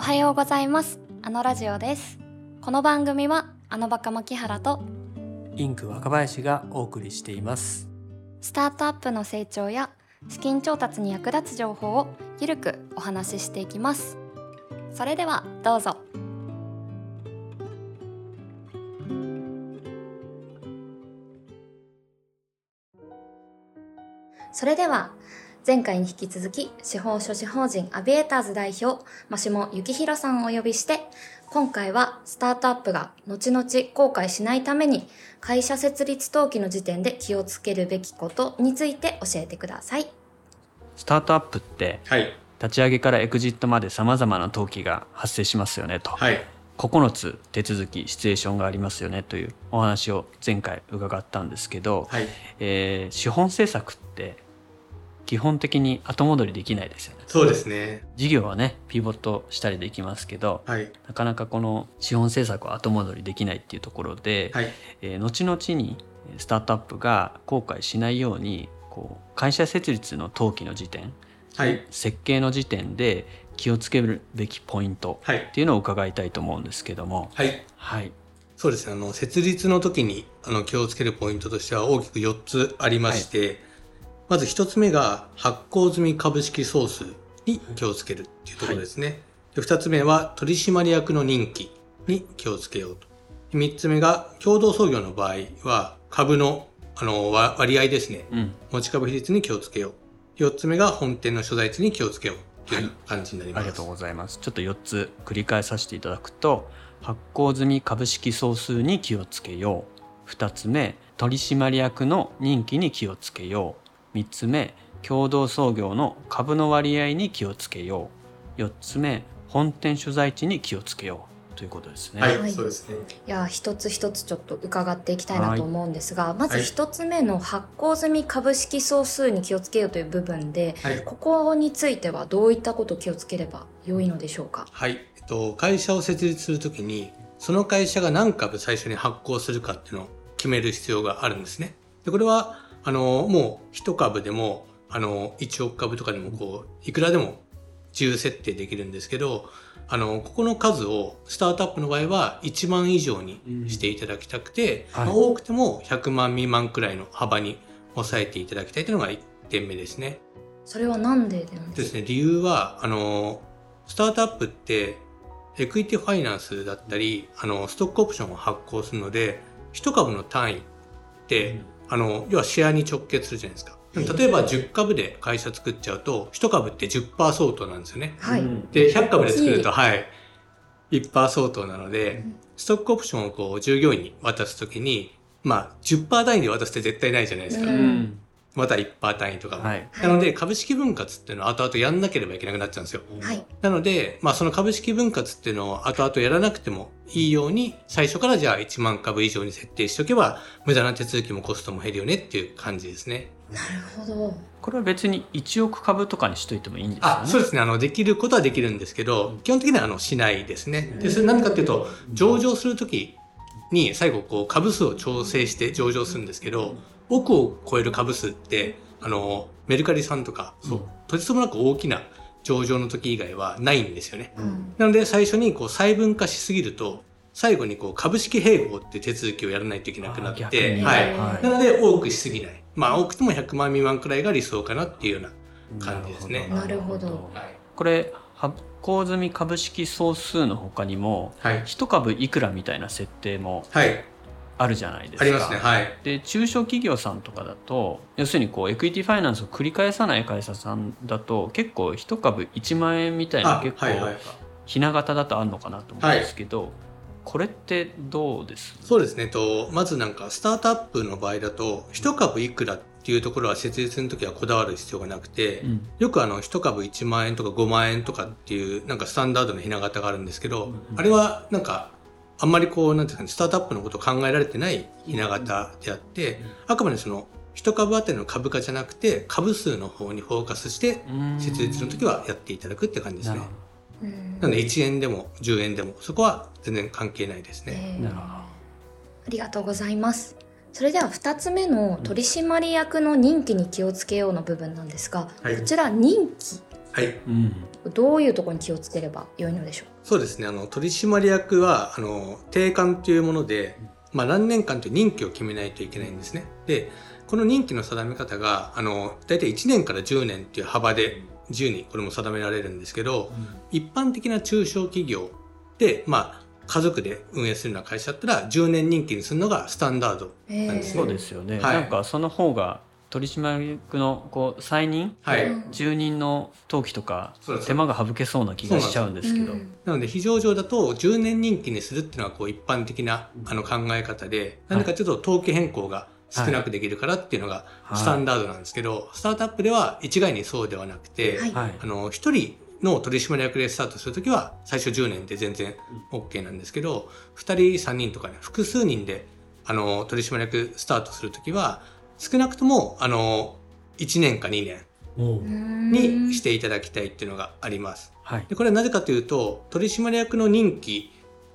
おはようございます。あのラジオです。この番組はあのバカ牧原とインク若林がお送りしています。スタートアップの成長や資金調達に役立つ情報をゆるくお話ししていきます。それではどうぞ。それでは前回に引き続き司法書士法人アビエーターズ代表マシモ幸宏さんをお呼びして今回はスタートアップが後々後悔しないために会社設立登記の時点で気をつけるべきことについて教えてくださいスタートアップってはい。立ち上げからエグジットまでさまざまな登記が発生しますよねと、はい。9つ手続きシチュエーションがありますよねというお話を前回伺ったんですけど、はい。えー資本政策って基本的に後戻りできないですよねそうですね。事業はねピボットしたりできますけどはい。なかなかこの資本政策は後戻りできないっていうところで、はい。えー後々にスタートアップが後悔しないようにこう会社設立の登記の時点はい。設計の時点で気をつけるべきポイントはいっ。ていうのを伺いたいと思うんですけどもはい。はいそうですね。あの、設立の時に、あの、気をつけるポイントとしては大きく4つありまして、まず1つ目が発行済み株式総数に気をつけるっていうところですね。で2つ目は取締役の任期に気をつけようと。3つ目が共同創業の場合は株のあのわ割合ですね。うん持ち株比率に気をつけよう。4つ目が本店の所在地に気をつけようという感じになります。ありがとうございますちょっと4つ繰り返させていただくと発行済み株式総数に気をつけよう2つ目取締役の任期に気をつけよう3つ目共同創業の株の割合に気をつけよう4つ目本店所在地に気をつけようということですね。はい、はいそうですね。いや一つ一つちょっと伺っていきたいなと思うんですが、まず一つ目の発行済み株式総数に気をつけようという部分ではい。ここについてはどういったことを気をつければ良いのでしょうか？はい。えっと、会社を設立するときに、その会社が何株最初に発行するかっていうのを決める必要があるんですね。で、これは、あの、もう一株でも、あの、1億株とかでもこう、いくらでも自由設定できるんですけど、あの、ここの数をスタートアップの場合は1万以上にしていただきたくて、はいまあ多くても100万未満くらいの幅に抑えていただきたいというのが1点目ですね。それはなんでなんですかですね、理由は、あの、スタートアップって、エクイティファイナンスだったり、あの、ストックオプションを発行するので、一株の単位って、あの、要はシェアに直結するじゃないですか。例えば10株で会社作っちゃうと、一株って10%相当なんですよね。はい、うん。で、100株で作ると、大はい、1%相当なのでうん、ストックオプションをこう、従業員に渡すときに、まあ、10%単位で渡すって絶対ないじゃないですか。うんうんまた1%単位とかも。はいなので、株式分割っていうのは後々やんなければいけなくなっちゃうんですよ。はいなので、まあその株式分割っていうのを後々やらなくてもいいように、最初からじゃあ1万株以上に設定しておけば、無駄な手続きもコストも減るよねっていう感じですね。なるほどこれは別に1億株とかにしといてもいいんですよね。あ、そうですね。あの、できることはできるんですけど、基本的にはあの、しないですね。で、それ何かっていうと、上場するときに最後こう株数を調整して上場するんですけど、億を超える株数って、あの、メルカリさんとか、そう、とてつもなく大きな上場の時以外はないんですよね。うんなので最初にこう細分化しすぎると、最後にこう株式併合って手続きをやらないといけなくなって、にはい。はいなので多くしすぎない。まあ多くても100万未満くらいが理想かなっていうような感じですね。なるほどはい。これ発行済み株式総数の他にもはい。一株いくらみたいな設定もはい。あるじゃないですか。ありますね。はい。で中小企業さんとかだと要するにこうエクイティファイナンスを繰り返さない会社さんだと結構一株1万円みたいなあ、結構はいはい。ひな形だとあるのかなと思うんですけど、これってどうです？そうですね。と、まずなんかスタートアップの場合だと、一株いくらっていうところは設立の時はこだわる必要がなくて、うん。よくあの、一株1万円とか5万円とかっていう、なんかスタンダードのひな形があるんですけど、うんあれはなんか、あんまりこう、なんていうんですかね、スタートアップのことを考えられてないひな形であって、あくまでその、一株当たりの株価じゃなくて、株数の方にフォーカスして、設立の時はやっていただくって感じですね。なので1円でも10円でも、そこは全然関係ないですね。ありがとうございますそれでは2つ目の取締役の任期に気をつけようの部分なんですが、はい。こちら任期はい。うん。どういうところに気をつければ良いのでしょう？そうですね。あの、取締役は、あの、定款というもので、まあ、何年間という任期を決めないといけないんですね。で、この任期の定め方が、あの、大体1年から10年っていう幅で自由にこれも定められるんですけど、一般的な中小企業で、まあ、家族で運営するような会社だったら、10年任期にするのがスタンダード。えなんですそうですよね、はい。なんかその方が取締役のこう再任？はい。うん住人の登記とかそうです手間が省けそうな気がしちゃうんですけど、うん。なので、非常上だと10年任期にするっていうのはこう一般的なあの考え方で、なんでかというと登記変更が少なくできるからっていうのがはい。スタンダードなんですけど、スタートアップでは一概にそうではなくて、はい。はい。あの、一人の取締役でスタートするときは最初10年で全然 OK なんですけど、二人三人とかね、複数人であの取締役スタートするときは少なくともあの1年か2年にしていただきたいっていうのがあります。はいでこれはなぜかというと取締役の任期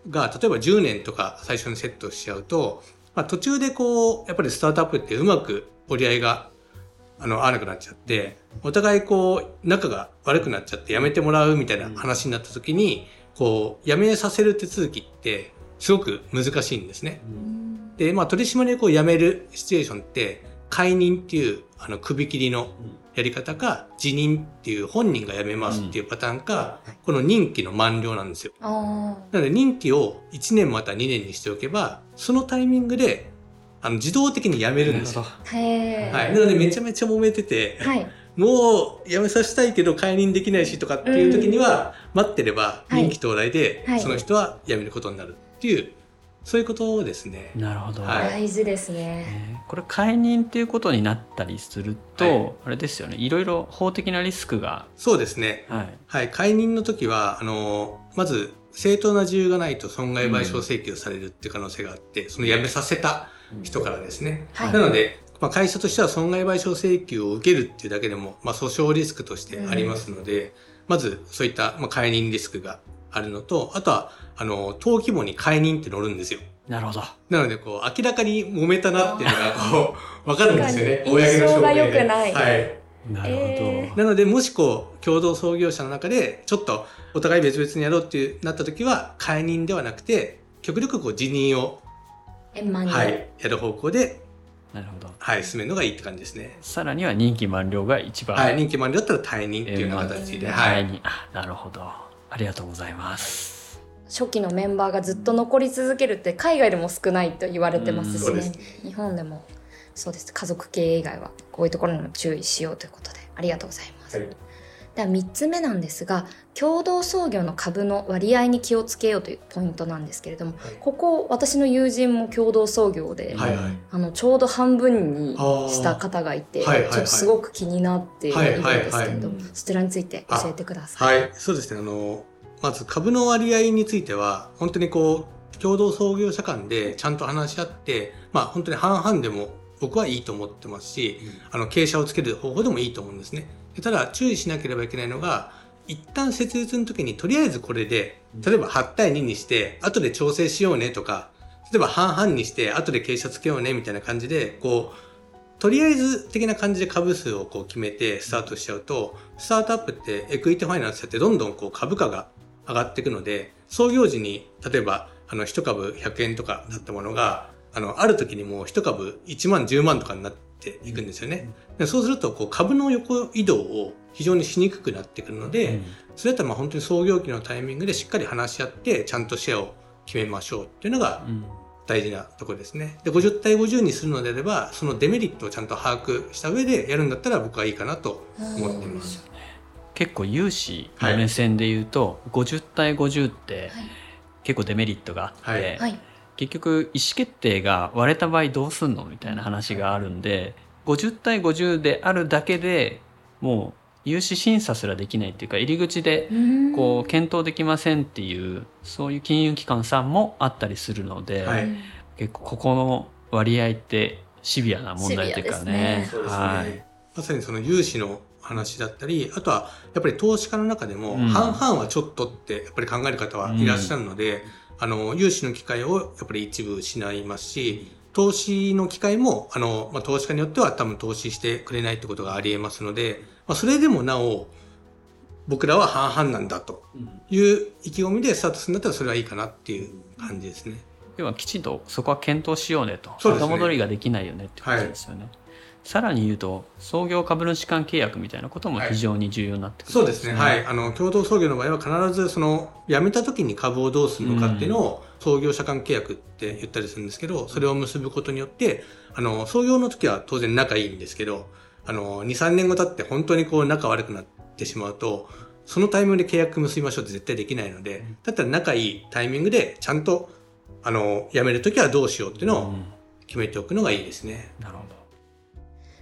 が例えば10年とか最初にセットしちゃうと、まあ、途中でこうやっぱりスタートアップってうまく折り合いがあの合わなくなっちゃってお互いこう仲が悪くなっちゃって辞めてもらうみたいな話になった時にこう辞めさせる手続きってすごく難しいんですね。で、まあ、取締役を辞めるシチュエーションって解任っていうあの首切りのやり方か辞任っていう本人が辞めますっていうパターンか、この任期の満了なんですよ。あなので任期を1年また2年にしておけばそのタイミングであの自動的に辞めるんですよ。あへえはい、なのでめちゃめちゃ揉めてて、はい。もう辞めさせたいけど解任できないしとかっていう時には、待ってればはい。任期到来ではい。その人は辞めることになるっていう、そういうことですね。なるほど、はい。大事ですね。ねこれ解任っていうことになったりすると、はい。あれですよね。いろいろ法的なリスクが、そうですね。はい、はい、解任の時は、あの、まず、正当な理由がないと損害賠償請求されるっていう可能性があって、その辞めさせた人からですね。はいなので、まあ、会社としては損害賠償請求を受けるっていうだけでも、まあ、訴訟リスクとしてありますので、まず、そういった、まあ、解任リスクがあるのと、あとは、あの、登記簿に解任って載るんですよ。なるほどなので、こう、明らかに揉めたなっていうのが、こう、わかるんですよね。確かに印象が良くないはい。なるほど、えなので、もしこう、共同創業者の中で、ちょっとお互い別々にやろうっていうなった時は、解任ではなくて、極力こう辞任を、円満に。はい、やる方向で、なるほど。はい、進めるのがいいって感じですね。さらには任期満了が一番、はい、任期満了だったら退任っていうような形で、えーはい。なるほど。ありがとうございます、初期のメンバーがずっと残り続けるって海外でも少ないと言われてますしね。うんそうです。日本でもそうです。家族経営以外はこういうところにも注意しようということでありがとうございます、はいでは3つ目なんですが共同創業の株の割合に気をつけようというポイントなんですけれども、はい。ここ私の友人も共同創業で、はいはい。あのちょうど半分にした方がいて、あーはいはいはい。ちょっとすごく気になっているんですけれど、はいはいはい。そちらについて教えてください。はい、そうですね。あの、まず株の割合については、本当にこう、共同創業者間でちゃんと話し合って、まあ本当に半々でも僕はいいと思ってますし、あの、傾斜をつける方法でもいいと思うんですね。でただ、注意しなければいけないのが、一旦設立の時にとりあえずこれで、例えば8対2にして、後で調整しようねとか、例えば半々にして、後で傾斜つけようねみたいな感じで、こう、とりあえず的な感じで株数をこう決めてスタートしちゃうと、スタートアップってエクイティファイナンスやってどんどんこう株価が上がっていくので、創業時に例えばあの1株100円とかだったものが、あの、ある時にもう1株1万10万とかになっていくんですよね。でそうするとこう株の横移動を非常にしにくくなってくるので、それだったらまあ本当に創業期のタイミングでしっかり話し合ってちゃんとシェアを決めましょうっていうのがうん。大事なところですね。で、50対50にするのであれば、そのデメリットをちゃんと把握した上でやるんだったら僕はいいかなと思っています。結構融資の目線で言うと、50対50って結構デメリットがあって、はい。はい、結局意思決定が割れた場合どうすんのみたいな話があるんで50対50であるだけでもう融資審査すらできないっていうか入り口でこう検討できませんっていうそういう金融機関さんもあったりするので、はい。結構ここの割合ってシビアな問題というかね。ね。はい。まさにその融資の話だったり、あとはやっぱり投資家の中でもうん。半々はちょっとってやっぱり考える方はいらっしゃるので、あの、融資の機会をやっぱり一部失いますし、投資の機会も、あの、まあ、投資家によっては多分投資してくれないってことがあり得ますので、まあ、それでもなお、僕らは半々なんだという意気込みでスタートするんだったらそれはいいかなっていう感じですね。要はきちんとそこは検討しようねと。そうですね。後戻りができないよねってことですよね、さらに言うと創業株主間契約みたいなことも非常に重要になってくる。そうですね。はい。あの、共同創業の場合は必ずその、辞めた時に株をどうするのかっていうのを、創業者間契約って言ったりするんですけど、それを結ぶことによって、あの、創業の時は当然仲いいんですけど、あの、2、3年後経って本当にこう仲悪くなってしまうと、そのタイミングで契約結びましょうって絶対できないので、だったら仲いいタイミングでちゃんと、あの、辞める時はどうしようっていうのをうん。決めておくのがいいですね。なるほど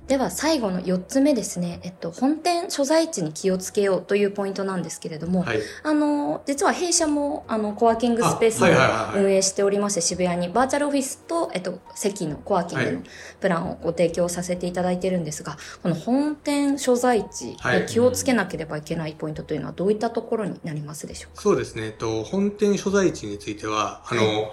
では最後の4つ目ですね、えっと、本店所在地に気をつけようというポイントなんですけれども、はい。あの実は弊社もあのコワーキングスペースを運営しておりまして渋谷に。バーチャルオフィスと、えっと、席のコワーキングのはい。プランをご提供させていただいてるんですがこの本店所在地で気をつけなければいけないポイントというのはどういったところになりますでしょうか？そうですね。えっと、本店所在地については、あの、なんてい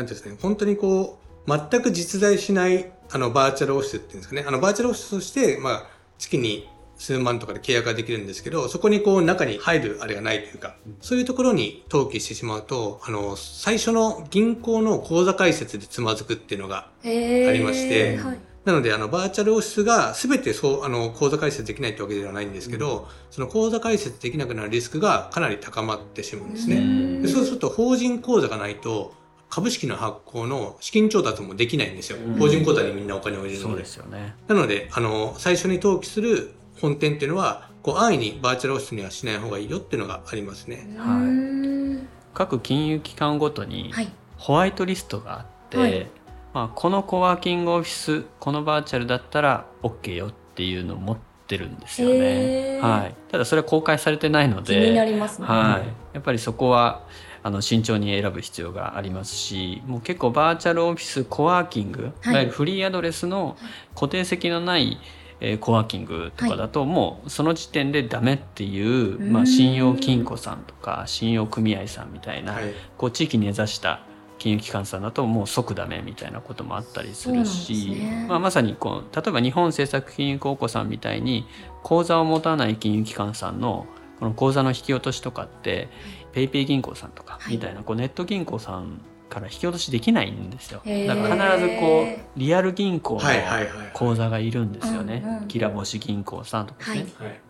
うんですかね、本当にこう、全く実在しない、あの、バーチャルオフィスっていうんですかね、あの、バーチャルオフィスとして、まあ、月に数万とかで契約ができるんですけど、そこにこう、中に入るあれがないというか、そういうところに登記してしまうと、あの、最初の銀行の口座開設でつまずくっていうのがありましてはい。なので、あの、バーチャルオフィスが全てそう、あの、口座開設できないってわけではないんですけど、その口座開設できなくなるリスクがかなり高まってしまうんですね。そうすると、法人口座がないと、株式の発行の資金調達もできないんですよ。うん。法人口座にみんなお金を入れるそうので。ですよね。なので、あの、最初に登記する本店っていうのは、こう、安易にバーチャルオフィスにはしない方がいいよっていうのがありますね。うーん各金融機関ごとにはい。ホワイトリストがあって、はい。まあ、このコワーキングオフィスこのバーチャルだったら OK よっていうのを持ってるんですよへね、ー。はい、ただそれは公開されてないの気になで、りますね、はい、やっぱりそこはあの慎重に選ぶ必要がありますしもう結構バーチャルオフィスコワーキング、はい。い、わゆるフリーアドレスの固定席のない、えーコワーキングとかだともうその時点でダメっていう、うん。まあ、信用金庫さんとか信用組合さんみたいな、はい。こう地域に根ざした金融機関さんだともう即ダメみたいなこともあったりするし、ね。まあ、まさにこう例えば日本政策金融公庫さんみたいに口座を持たない金融機関さんのこの口座の引き落としとかってペイペイ銀行さんとかはいみたいなこうネット銀行さんから引き落としできないんですよ。だから必ずこうリアル銀行のはいはいはい。口座がいるんですよね。きらぼし銀行さんとかね。はいはい。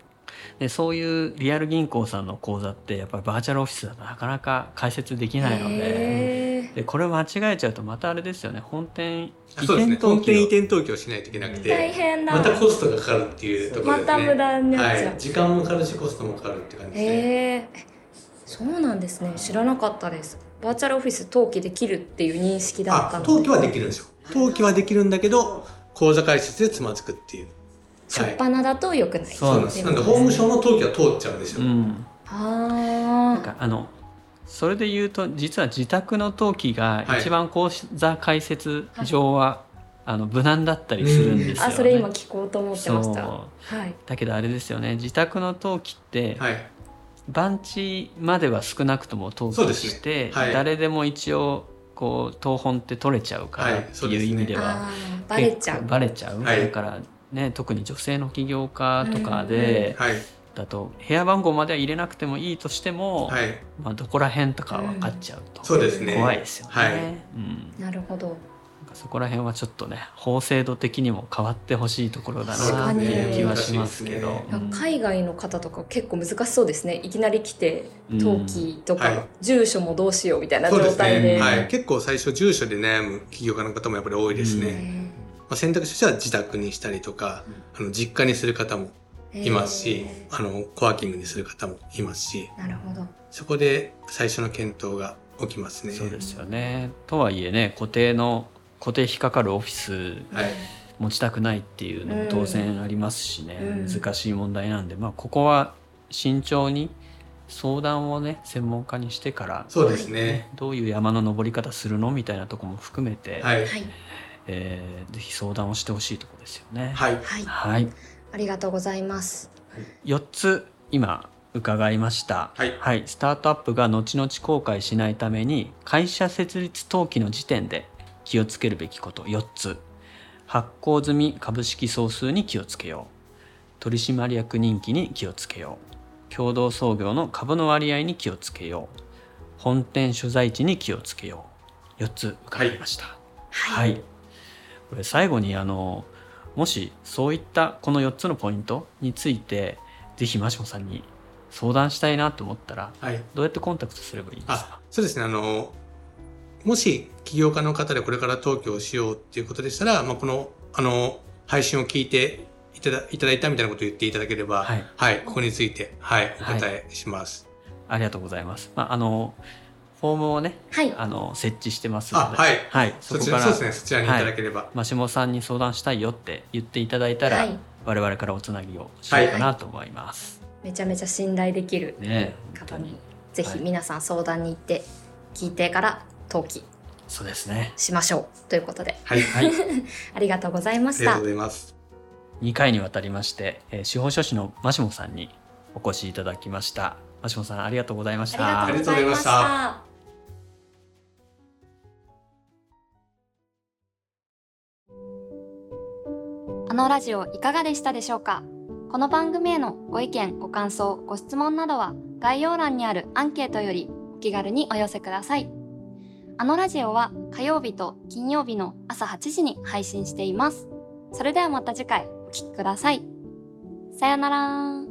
でそういうリアル銀行さんの口座ってやっぱりバーチャルオフィスだとなかなか開設できないので。でこれ間違えちゃうとまたあれですよね本店移、そうですね。転登記を本店移転登記をしないといけなくて。大変だまたコストがかかるっていうところですね。また無駄になっちゃうはい。時間もかかるし、コストもかかるって感じですね。そうなんですね。知らなかったです。バーチャルオフィス登記できるっていう認識だったあ、の登記はできるんですよ。登記はでききるんだけど、口座開設でつまずくっていう。初っ端だと良くない、そうそうなんです。なんで、法務省の登記は通っちゃうんですよ。うん。なんあかあのそれで言うと実は自宅の登記がはい。一番口座開設上は、あの無難だったりするんですよね。あそれ今聞こうと思ってました。そう。はい。だけどあれですよね。自宅の登記って、はい。番地までは少なくとも登記そうですね。して、はい。誰でも一応こう東本って取れちゃうからはいっていう意味では、あーバレちゃう。バレちゃう、はい。だからね特に女性の起業家とかで、はい。だと部屋番号までは入れなくてもいいとしても、はい。まあ、どこら辺とか分かっちゃうと、そうですね。怖いですよね、はい。うん、なるほどかそこら辺はちょっとね法制度的にも変わってほしいところだなっていう気はしますけど、ね。うん。海外の方とか結構難しそうですね。いきなり来てうん。登記とか、はい。住所もどうしようみたいな状態で。ね。はい。結構最初住所で悩む起業家の方もやっぱり多いですうん。ね。まあ、選択肢としては自宅にしたりとか、あの実家にする方もいますし、あのコワーキングにする方もいますし、なるほど。そこで最初の検討が起きますね。そうですよね。とはいえね固定の固定引っかかるオフィスはい。持ちたくないっていうのも当然ありますしね、うん。難しい問題なんで、まあ、ここは慎重に相談をね専門家にしてから、そうですね。どういう山の登り方するのみたいなところも含めて、はい。はい。えーぜひ相談をしてほしいところですよね。はい。はい。はい、ありがとうございます。4つ今伺いました、はい。スタートアップが後々後悔しないために会社設立登記の時点で気をつけるべきこと。4つ。発行済み株式総数に気をつけよう。取締役人気に気をつけよう。共同創業の株の割合に気をつけよう。本店所在地に気をつけよう。4つ伺いました。はい、これ最後にあのもしそういったこの4つのポイントについてぜひマシモさんに相談したいなと思ったらはい。どうやってコンタクトすればいいですか？あ、そうですね。あの、もし起業家の方でこれから登記をしようっていうことでしたら、まあ、この、あの、配信を聞いていただいただいたみたいなことを言っていただければ、はいはい、ここについて、はい、おはい答えします。ありがとうございます、まあ、あのフォームをねはい。あの設置してますのあ、ではい。はい、そそちら、こからそうですね。そちらにいただければ。マシモさんに相談したいよって言っていただいたら、はい我々からおつなぎをしようかなと思います。めちゃめちゃ信頼できるね方に本当にぜひ皆さん相談に行って聞いてから登記そうですね。しましょうということではい。はい、ありがとうございましたありがとうございます。2回にわたりまして、えー司法書士のマシモさんにお越しいただきました。マシモさんありがとうございました。ありがとうございましたあのラジオいかがでしたでしょうか？この番組へのご意見、ご感想、ご質問などは概要欄にあるアンケートよりお気軽にお寄せください。あのラジオは火曜日と金曜日の朝8時に配信しています。それではまた次回お聴きください。さよなら